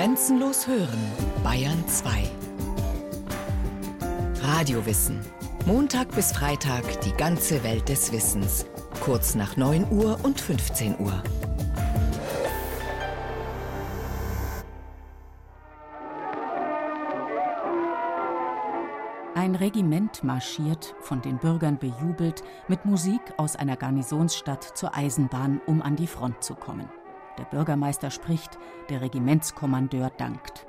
Grenzenlos hören, Bayern 2. Radiowissen. Montag bis Freitag die ganze Welt des Wissens. Kurz nach 9 Uhr und 15 Uhr. Ein Regiment marschiert, von den Bürgern bejubelt, mit Musik aus einer Garnisonsstadt zur Eisenbahn, um an die Front zu kommen. Der Bürgermeister spricht, der Regimentskommandeur dankt.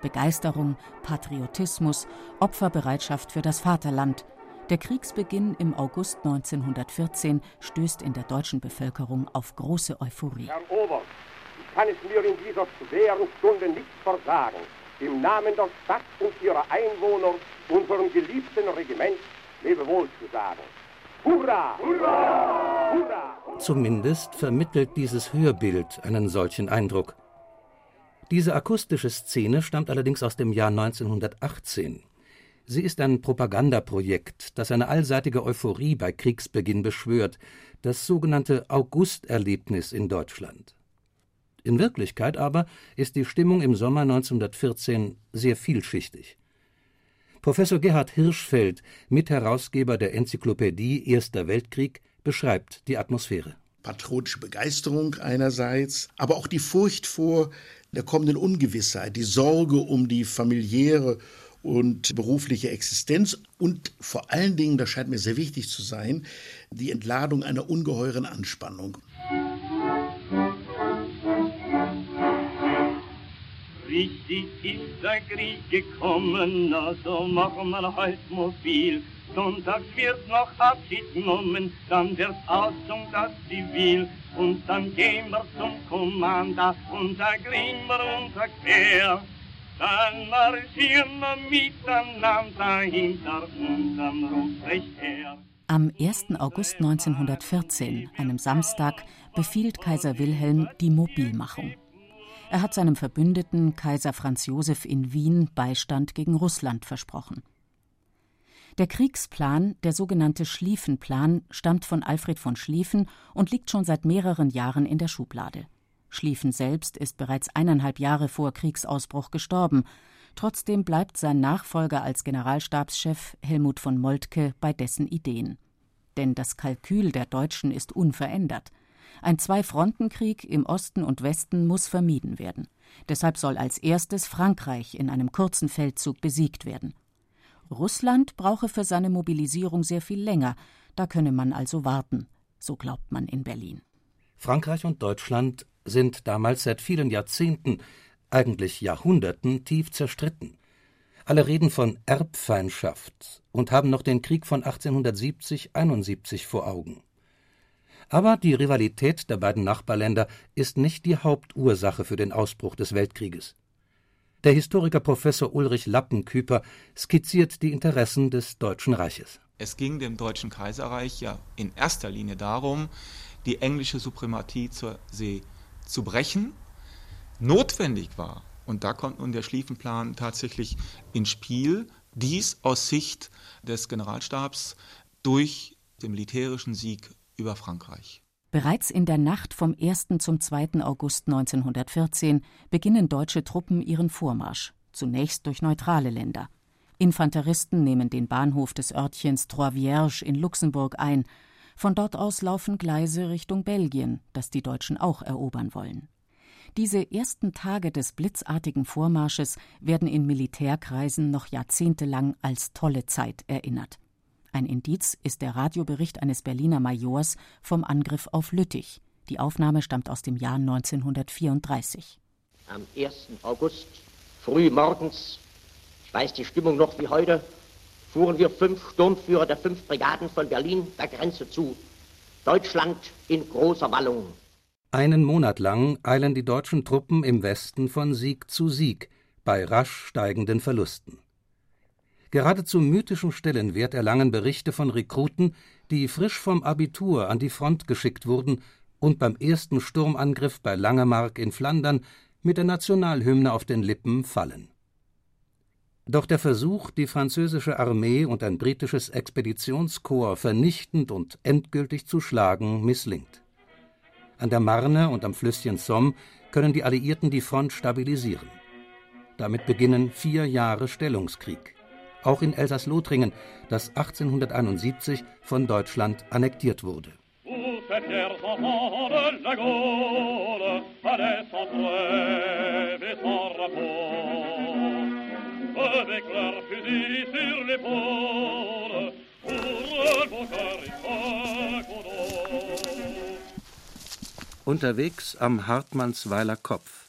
Begeisterung, Patriotismus, Opferbereitschaft für das Vaterland. Der Kriegsbeginn im August 1914 stößt in der deutschen Bevölkerung auf große Euphorie. Herr Oberst, ich kann es mir in dieser schweren Stunde nicht versagen, im Namen der Stadt und ihrer Einwohner unserem geliebten Regiment Lebewohl zu sagen. Hurra! Hurra! Hurra! Zumindest vermittelt dieses Hörbild einen solchen Eindruck. Diese akustische Szene stammt allerdings aus dem Jahr 1918. Sie ist ein Propagandaprojekt, das eine allseitige Euphorie bei Kriegsbeginn beschwört, das sogenannte Augusterlebnis in Deutschland. In Wirklichkeit aber ist die Stimmung im Sommer 1914 sehr vielschichtig. Professor Gerhard Hirschfeld, Mitherausgeber der Enzyklopädie Erster Weltkrieg, beschreibt die Atmosphäre. Patriotische Begeisterung einerseits, aber auch die Furcht vor der kommenden Ungewissheit, die Sorge um die familiäre und berufliche Existenz und vor allen Dingen, das scheint mir sehr wichtig zu sein, die Entladung einer ungeheuren Anspannung. Richtig ist der Krieg gekommen, also machen wir halt mobil. Sonntags wird noch Abschied genommen, dann wird aus um das Zivil. Und dann gehen wir zum Kommandant und da kriegen wir unser Quer. Dann marschieren wir miteinander hinter unserem Ruprecht her. Am 1. August 1914, einem Samstag, befiehlt Kaiser Wilhelm die Mobilmachung. Er hat seinem Verbündeten Kaiser Franz Josef in Wien Beistand gegen Russland versprochen. Der Kriegsplan, der sogenannte Schlieffenplan, stammt von Alfred von Schlieffen und liegt schon seit mehreren Jahren in der Schublade. Schlieffen selbst ist bereits eineinhalb Jahre vor Kriegsausbruch gestorben. Trotzdem bleibt sein Nachfolger als Generalstabschef Helmut von Moltke bei dessen Ideen. Denn das Kalkül der Deutschen ist unverändert. Ein Zwei-Fronten-Krieg im Osten und Westen muss vermieden werden. Deshalb soll als erstes Frankreich in einem kurzen Feldzug besiegt werden. Russland brauche für seine Mobilisierung sehr viel länger, da könne man also warten, so glaubt man in Berlin. Frankreich und Deutschland sind damals seit vielen Jahrzehnten, eigentlich Jahrhunderten, tief zerstritten. Alle reden von Erbfeindschaft und haben noch den Krieg von 1870-71 vor Augen. Aber die Rivalität der beiden Nachbarländer ist nicht die Hauptursache für den Ausbruch des Weltkrieges. Der Historiker Professor Ulrich Lappenküper skizziert die Interessen des Deutschen Reiches. Es ging dem Deutschen Kaiserreich ja in erster Linie darum, die englische Suprematie zur See zu brechen. Notwendig war, und da kommt nun der Schlieffenplan tatsächlich ins Spiel, dies aus Sicht des Generalstabs durch den militärischen Sieg über Frankreich. Bereits in der Nacht vom 1. zum 2. August 1914 beginnen deutsche Truppen ihren Vormarsch, zunächst durch neutrale Länder. Infanteristen nehmen den Bahnhof des Örtchens Trois Vierges in Luxemburg ein. Von dort aus laufen Gleise Richtung Belgien, das die Deutschen auch erobern wollen. Diese ersten Tage des blitzartigen Vormarsches werden in Militärkreisen noch jahrzehntelang als tolle Zeit erinnert. Ein Indiz ist der Radiobericht eines Berliner Majors vom Angriff auf Lüttich. Die Aufnahme stammt aus dem Jahr 1934. Am 1. August, früh morgens, ich weiß die Stimmung noch wie heute, fuhren wir fünf Sturmführer der fünf Brigaden von Berlin der Grenze zu. Deutschland in großer Wallung. Einen Monat lang eilen die deutschen Truppen im Westen von Sieg zu Sieg bei rasch steigenden Verlusten. Geradezu mythischen Stellenwert erlangen Berichte von Rekruten, die frisch vom Abitur an die Front geschickt wurden und beim ersten Sturmangriff bei Langemark in Flandern mit der Nationalhymne auf den Lippen fallen. Doch der Versuch, die französische Armee und ein britisches Expeditionskorps vernichtend und endgültig zu schlagen, misslingt. An der Marne und am Flüsschen Somme können die Alliierten die Front stabilisieren. Damit beginnen vier Jahre Stellungskrieg. Auch in Elsass-Lothringen, das 1871 von Deutschland annektiert wurde. Unterwegs am Hartmannsweiler Kopf,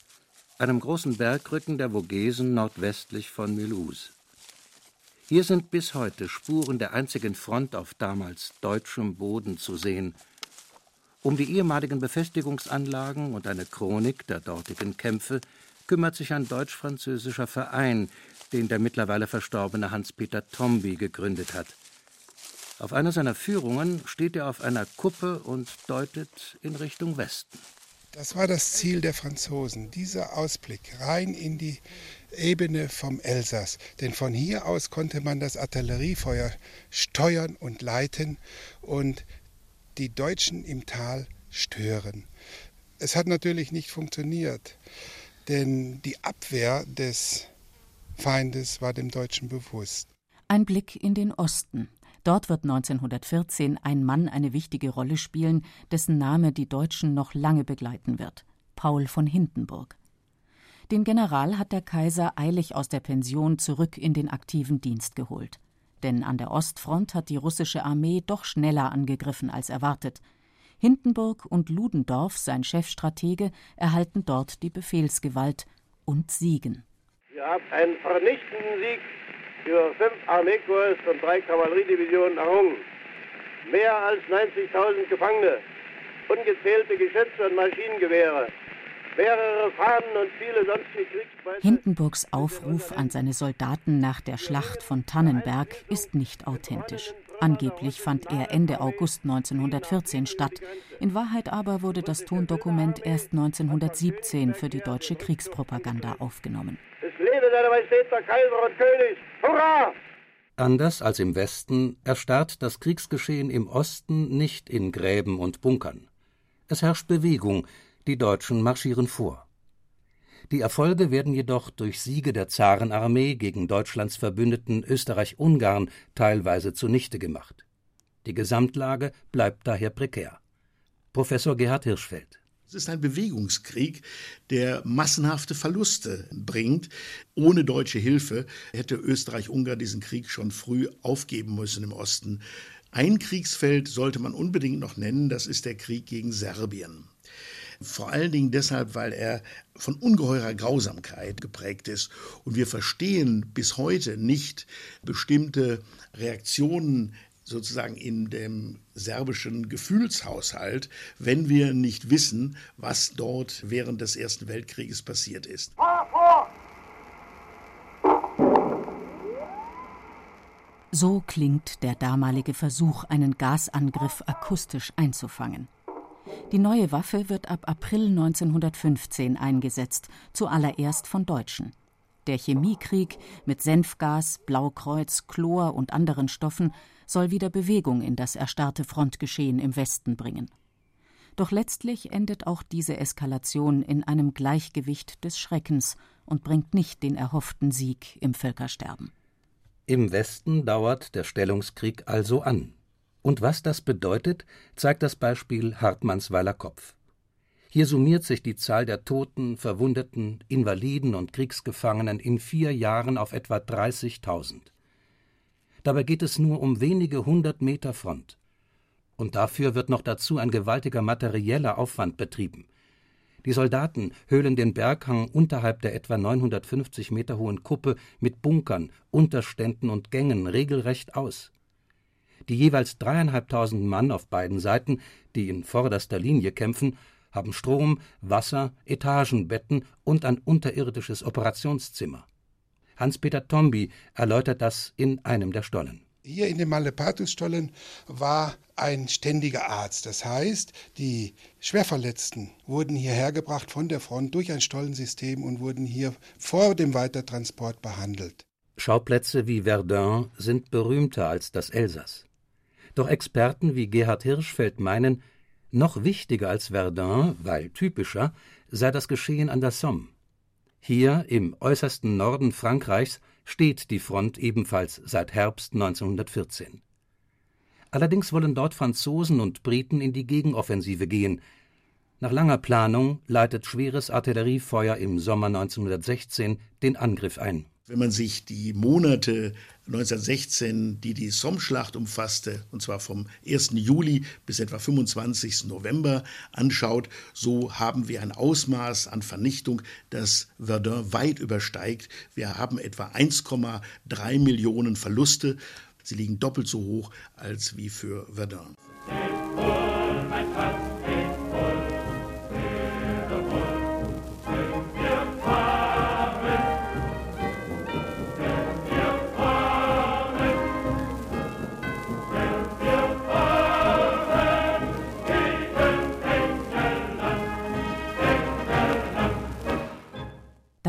einem großen Bergrücken der Vogesen nordwestlich von Mulhouse. Hier sind bis heute Spuren der einzigen Front auf damals deutschem Boden zu sehen. Um die ehemaligen Befestigungsanlagen und eine Chronik der dortigen Kämpfe kümmert sich ein deutsch-französischer Verein, den der mittlerweile verstorbene Hans-Peter Tomby gegründet hat. Auf einer seiner Führungen steht er auf einer Kuppe und deutet in Richtung Westen. Das war das Ziel der Franzosen, dieser Ausblick rein in die Ebene vom Elsass. Denn von hier aus konnte man das Artilleriefeuer steuern und leiten und die Deutschen im Tal stören. Es hat natürlich nicht funktioniert, denn die Abwehr des Feindes war dem Deutschen bewusst. Ein Blick in den Osten. Dort wird 1914 ein Mann eine wichtige Rolle spielen, dessen Name die Deutschen noch lange begleiten wird: Paul von Hindenburg. Den General hat der Kaiser eilig aus der Pension zurück in den aktiven Dienst geholt. Denn an der Ostfront hat die russische Armee doch schneller angegriffen als erwartet. Hindenburg und Ludendorff, sein Chefstratege, erhalten dort die Befehlsgewalt und siegen. Ihr habt einen vernichtenden Sieg für fünf Armeekorps und drei Kavalleriedivisionen errungen. Mehr als 90.000 Gefangene, ungezählte Geschütze und Maschinengewehre, mehrere Fahnen und viele sonstige Kriegspreise. Hindenburgs Aufruf an seine Soldaten nach der Schlacht von Tannenberg ist nicht authentisch. Angeblich fand er Ende August 1914 statt. In Wahrheit aber wurde das Tondokument erst 1917 für die deutsche Kriegspropaganda aufgenommen. Es lebe seine Majestät der Kaiser und König! Hurra! Anders als im Westen erstarrt das Kriegsgeschehen im Osten nicht in Gräben und Bunkern. Es herrscht Bewegung, die Deutschen marschieren vor. Die Erfolge werden jedoch durch Siege der Zarenarmee gegen Deutschlands Verbündeten Österreich-Ungarn teilweise zunichte gemacht. Die Gesamtlage bleibt daher prekär. Professor Gerhard Hirschfeld es ist ein Bewegungskrieg, der massenhafte Verluste bringt. Ohne deutsche Hilfe hätte Österreich-Ungarn diesen Krieg schon früh aufgeben müssen im Osten. Ein Kriegsfeld sollte man unbedingt noch nennen, das ist der Krieg gegen Serbien. Vor allen Dingen deshalb, weil er von ungeheurer Grausamkeit geprägt ist. Und wir verstehen bis heute nicht bestimmte Reaktionen sozusagen in dem serbischen Gefühlshaushalt, wenn wir nicht wissen, was dort während des Ersten Weltkrieges passiert ist. So klingt der damalige Versuch, einen Gasangriff akustisch einzufangen. Die neue Waffe wird ab April 1915 eingesetzt, zuallererst von Deutschen. Der Chemiekrieg mit Senfgas, Blaukreuz, Chlor und anderen Stoffen soll wieder Bewegung in das erstarrte Frontgeschehen im Westen bringen. Doch letztlich endet auch diese Eskalation in einem Gleichgewicht des Schreckens und bringt nicht den erhofften Sieg im Völkersterben. Im Westen dauert der Stellungskrieg also an. Und was das bedeutet, zeigt das Beispiel Hartmannsweiler Kopf. Hier summiert sich die Zahl der Toten, Verwundeten, Invaliden und Kriegsgefangenen in vier Jahren auf etwa 30.000. Dabei geht es nur um wenige hundert Meter Front. Und dafür wird noch dazu ein gewaltiger materieller Aufwand betrieben. Die Soldaten höhlen den Berghang unterhalb der etwa 950 Meter hohen Kuppe mit Bunkern, Unterständen und Gängen regelrecht aus. Die jeweils dreieinhalbtausend Mann auf beiden Seiten, die in vorderster Linie kämpfen, haben Strom, Wasser, Etagenbetten und ein unterirdisches Operationszimmer. Hans-Peter Tomby erläutert das in einem der Stollen. Hier in dem Malepatus-Stollen war ein ständiger Arzt. Das heißt, die Schwerverletzten wurden hierher gebracht von der Front durch ein Stollensystem und wurden hier vor dem Weitertransport behandelt. Schauplätze wie Verdun sind berühmter als das Elsass. Doch Experten wie Gerhard Hirschfeld meinen, noch wichtiger als Verdun, weil typischer, sei das Geschehen an der Somme. Hier im äußersten Norden Frankreichs steht die Front ebenfalls seit Herbst 1914. Allerdings wollen dort Franzosen und Briten in die Gegenoffensive gehen. Nach langer Planung leitet schweres Artilleriefeuer im Sommer 1916 den Angriff ein. Wenn man sich die Monate 1916, die die Somme-Schlacht umfasste, und zwar vom 1. Juli bis etwa 25. November anschaut, so haben wir ein Ausmaß an Vernichtung, das Verdun weit übersteigt. Wir haben etwa 1,3 Millionen Verluste. Sie liegen doppelt so hoch als wie für Verdun.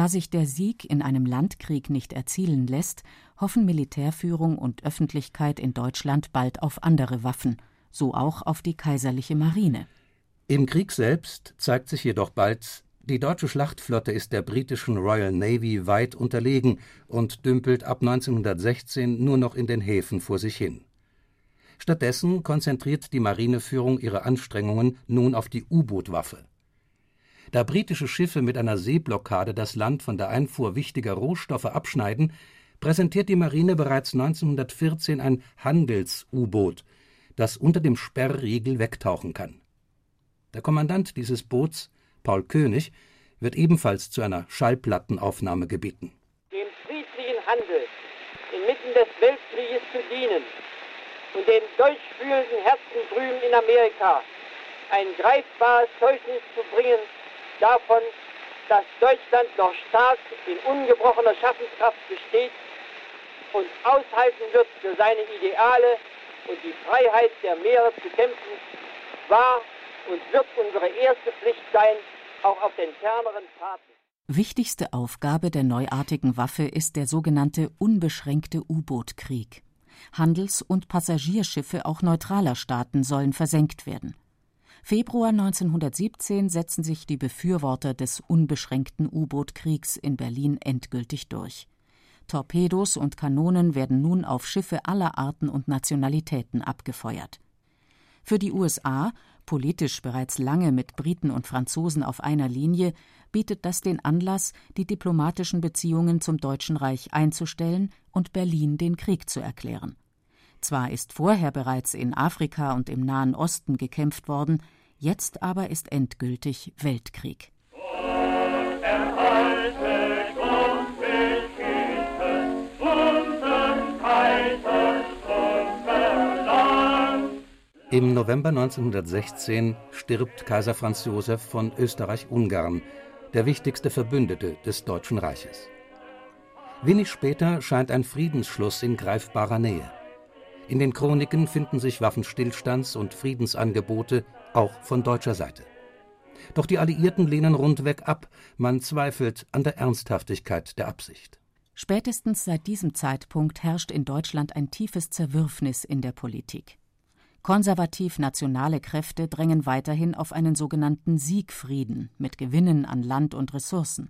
Da sich der Sieg in einem Landkrieg nicht erzielen lässt, hoffen Militärführung und Öffentlichkeit in Deutschland bald auf andere Waffen, so auch auf die kaiserliche Marine. Im Krieg selbst zeigt sich jedoch bald, die deutsche Schlachtflotte ist der britischen Royal Navy weit unterlegen und dümpelt ab 1916 nur noch in den Häfen vor sich hin. Stattdessen konzentriert die Marineführung ihre Anstrengungen nun auf die U-Boot-Waffe. Da britische Schiffe mit einer Seeblockade das Land von der Einfuhr wichtiger Rohstoffe abschneiden, präsentiert die Marine bereits 1914 ein Handels-U-Boot, das unter dem Sperrriegel wegtauchen kann. Der Kommandant dieses Boots, Paul König, wird ebenfalls zu einer Schallplattenaufnahme gebeten. Dem friedlichen Handel inmitten des Weltkrieges zu dienen und den durchfühlenden Herzen drüben in Amerika ein greifbares Zeugnis zu bringen davon, dass Deutschland noch stark in ungebrochener Schaffenskraft besteht und aushalten wird, für seine Ideale und die Freiheit der Meere zu kämpfen, war und wird unsere erste Pflicht sein, auch auf den ferneren Fahrten. Wichtigste Aufgabe der neuartigen Waffe ist der sogenannte unbeschränkte U-Boot-Krieg. Handels- und Passagierschiffe auch neutraler Staaten sollen versenkt werden. Februar 1917 setzen sich die Befürworter des unbeschränkten U-Boot-Kriegs in Berlin endgültig durch. Torpedos und Kanonen werden nun auf Schiffe aller Arten und Nationalitäten abgefeuert. Für die USA, politisch bereits lange mit Briten und Franzosen auf einer Linie, bietet das den Anlass, die diplomatischen Beziehungen zum Deutschen Reich einzustellen und Berlin den Krieg zu erklären. Zwar ist vorher bereits in Afrika und im Nahen Osten gekämpft worden, Jetzt aber ist endgültig Weltkrieg. Im November 1916 stirbt Kaiser Franz Josef von Österreich-Ungarn, der wichtigste Verbündete des Deutschen Reiches. Wenig später scheint ein Friedensschluss in greifbarer Nähe. In den Chroniken finden sich Waffenstillstands- und Friedensangebote auch von deutscher Seite. Doch die Alliierten lehnen rundweg ab, man zweifelt an der Ernsthaftigkeit der Absicht. Spätestens seit diesem Zeitpunkt herrscht in Deutschland ein tiefes Zerwürfnis in der Politik. Konservativ-nationale Kräfte drängen weiterhin auf einen sogenannten Siegfrieden mit Gewinnen an Land und Ressourcen.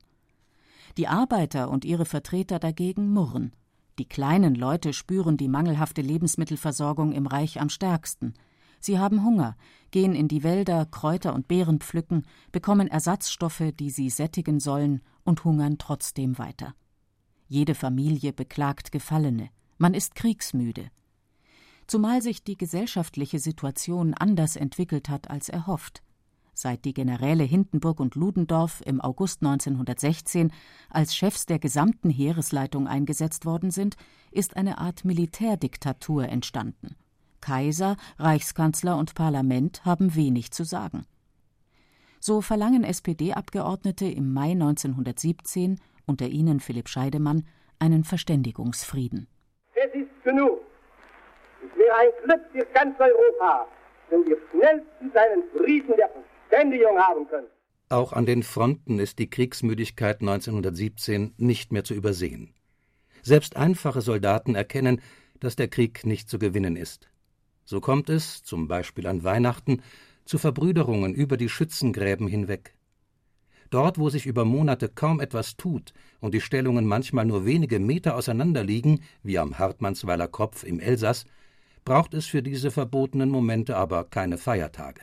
Die Arbeiter und ihre Vertreter dagegen murren. Die kleinen Leute spüren die mangelhafte Lebensmittelversorgung im Reich am stärksten. Sie haben Hunger, gehen in die Wälder, Kräuter und Beeren pflücken, bekommen Ersatzstoffe, die sie sättigen sollen, und hungern trotzdem weiter. Jede Familie beklagt Gefallene, man ist kriegsmüde. Zumal sich die gesellschaftliche Situation anders entwickelt hat als erhofft. Seit die Generäle Hindenburg und Ludendorff im August 1916 als Chefs der gesamten Heeresleitung eingesetzt worden sind, ist eine Art Militärdiktatur entstanden. Kaiser, Reichskanzler und Parlament haben wenig zu sagen. So verlangen SPD-Abgeordnete im Mai 1917, unter ihnen Philipp Scheidemann, einen Verständigungsfrieden. Es ist genug. Es wäre ein Glück für ganz Europa, wenn wir schnellstens einen Frieden der Verständigung haben können. Auch an den Fronten ist die Kriegsmüdigkeit 1917 nicht mehr zu übersehen. Selbst einfache Soldaten erkennen, dass der Krieg nicht zu gewinnen ist. So kommt es, zum Beispiel an Weihnachten, zu Verbrüderungen über die Schützengräben hinweg. Dort, wo sich über Monate kaum etwas tut und die Stellungen manchmal nur wenige Meter auseinander liegen, wie am Hartmannsweiler Kopf im Elsass, braucht es für diese verbotenen Momente aber keine Feiertage.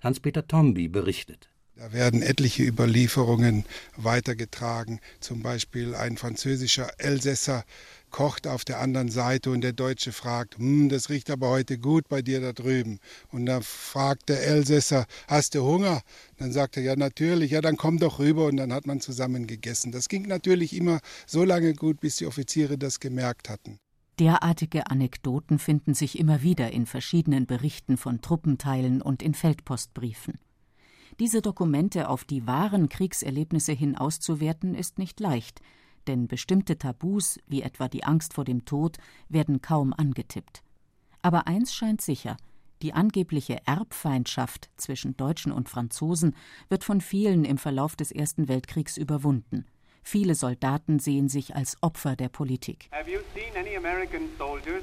Hans-Peter Tomby berichtet. Da werden etliche Überlieferungen weitergetragen. Zum Beispiel ein französischer Elsässer kocht auf der anderen Seite und der Deutsche fragt, hm, das riecht aber heute gut bei dir da drüben. Und dann fragt der Elsässer, hast du Hunger? Dann sagt er, ja natürlich, ja dann komm doch rüber und dann hat man zusammen gegessen. Das ging natürlich immer so lange gut, bis die Offiziere das gemerkt hatten. Derartige Anekdoten finden sich immer wieder in verschiedenen Berichten von Truppenteilen und in Feldpostbriefen. Diese Dokumente auf die wahren Kriegserlebnisse hin auszuwerten, ist nicht leicht, denn bestimmte Tabus, wie etwa die Angst vor dem Tod, werden kaum angetippt. Aber eins scheint sicher, die angebliche Erbfeindschaft zwischen Deutschen und Franzosen wird von vielen im Verlauf des Ersten Weltkriegs überwunden. Viele Soldaten sehen sich als Opfer der Politik. Have you seen any American soldiers?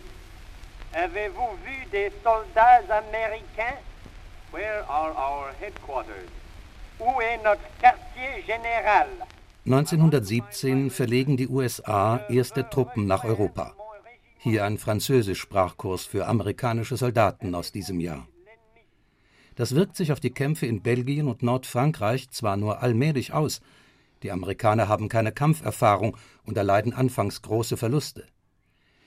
Avez-vous vu des soldats américains? Where are our headquarters? Où est notre quartier général? 1917 verlegen die USA erste Truppen nach Europa. Hier ein Französisch-Sprachkurs für amerikanische Soldaten aus diesem Jahr. Das wirkt sich auf die Kämpfe in Belgien und Nordfrankreich zwar nur allmählich aus, die Amerikaner haben keine Kampferfahrung und erleiden anfangs große Verluste.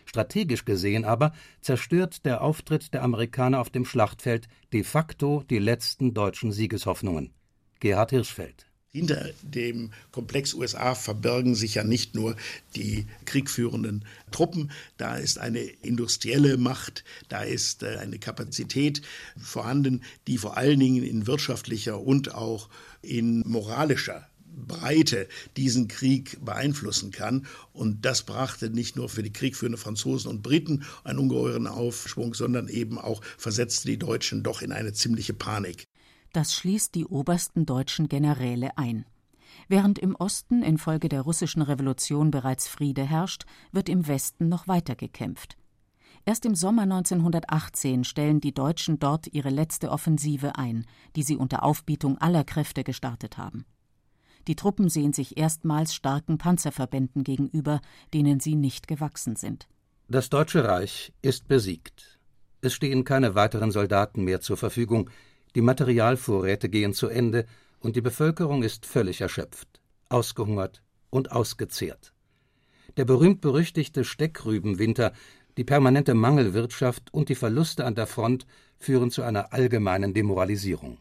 Strategisch gesehen aber zerstört der Auftritt der Amerikaner auf dem Schlachtfeld de facto die letzten deutschen Siegeshoffnungen. Gerhard Hirschfeld hinter dem Komplex USA verbergen sich ja nicht nur die kriegführenden Truppen, da ist eine industrielle Macht, da ist äh, eine Kapazität vorhanden, die vor allen Dingen in wirtschaftlicher und auch in moralischer Breite diesen Krieg beeinflussen kann. Und das brachte nicht nur für die kriegführenden Franzosen und Briten einen ungeheuren Aufschwung, sondern eben auch versetzte die Deutschen doch in eine ziemliche Panik. Das schließt die obersten deutschen Generäle ein. Während im Osten infolge der russischen Revolution bereits Friede herrscht, wird im Westen noch weiter gekämpft. Erst im Sommer 1918 stellen die Deutschen dort ihre letzte Offensive ein, die sie unter Aufbietung aller Kräfte gestartet haben. Die Truppen sehen sich erstmals starken Panzerverbänden gegenüber, denen sie nicht gewachsen sind. Das Deutsche Reich ist besiegt. Es stehen keine weiteren Soldaten mehr zur Verfügung, die Materialvorräte gehen zu Ende und die Bevölkerung ist völlig erschöpft, ausgehungert und ausgezehrt. Der berühmt-berüchtigte Steckrübenwinter, die permanente Mangelwirtschaft und die Verluste an der Front führen zu einer allgemeinen Demoralisierung.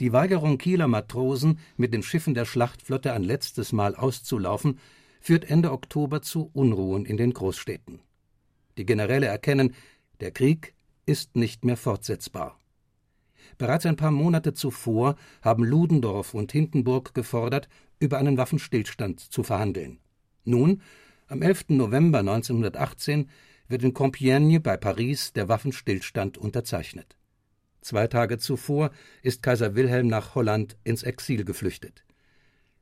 Die Weigerung Kieler Matrosen, mit den Schiffen der Schlachtflotte ein letztes Mal auszulaufen, führt Ende Oktober zu Unruhen in den Großstädten. Die Generäle erkennen, der Krieg ist nicht mehr fortsetzbar. Bereits ein paar Monate zuvor haben Ludendorff und Hindenburg gefordert, über einen Waffenstillstand zu verhandeln. Nun, am 11. November 1918, wird in Compiègne bei Paris der Waffenstillstand unterzeichnet. Zwei Tage zuvor ist Kaiser Wilhelm nach Holland ins Exil geflüchtet.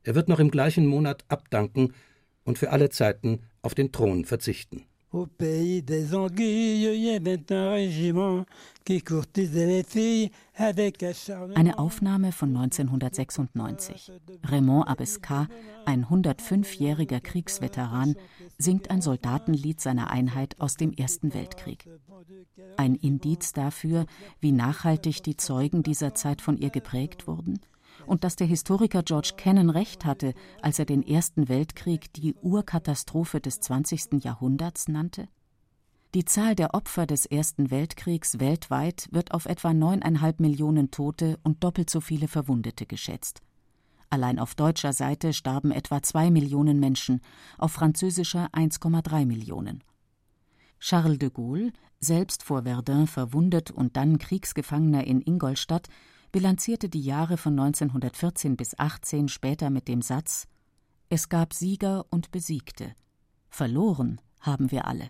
Er wird noch im gleichen Monat abdanken und für alle Zeiten auf den Thron verzichten. Au pays des anguilles, il y avait un régiment qui courtisait les filles avec acharnement. Eine Aufnahme von 1996. Raymond Abescat, ein 105-jähriger Kriegsveteran, singt ein Soldatenlied seiner Einheit aus dem Ersten Weltkrieg. Ein Indiz dafür, wie nachhaltig die Zeugen dieser Zeit von ihr geprägt wurden – und dass der Historiker George Kennan recht hatte, als er den Ersten Weltkrieg die Urkatastrophe des 20. Jahrhunderts nannte? Die Zahl der Opfer des Ersten Weltkriegs weltweit wird auf etwa neuneinhalb Millionen Tote und doppelt so viele Verwundete geschätzt. Allein auf deutscher Seite starben etwa zwei Millionen Menschen, auf französischer 1,3 Millionen. Charles de Gaulle, selbst vor Verdun verwundet und dann Kriegsgefangener in Ingolstadt, bilanzierte die Jahre von 1914 bis 18 später mit dem Satz Es gab Sieger und Besiegte. Verloren haben wir alle.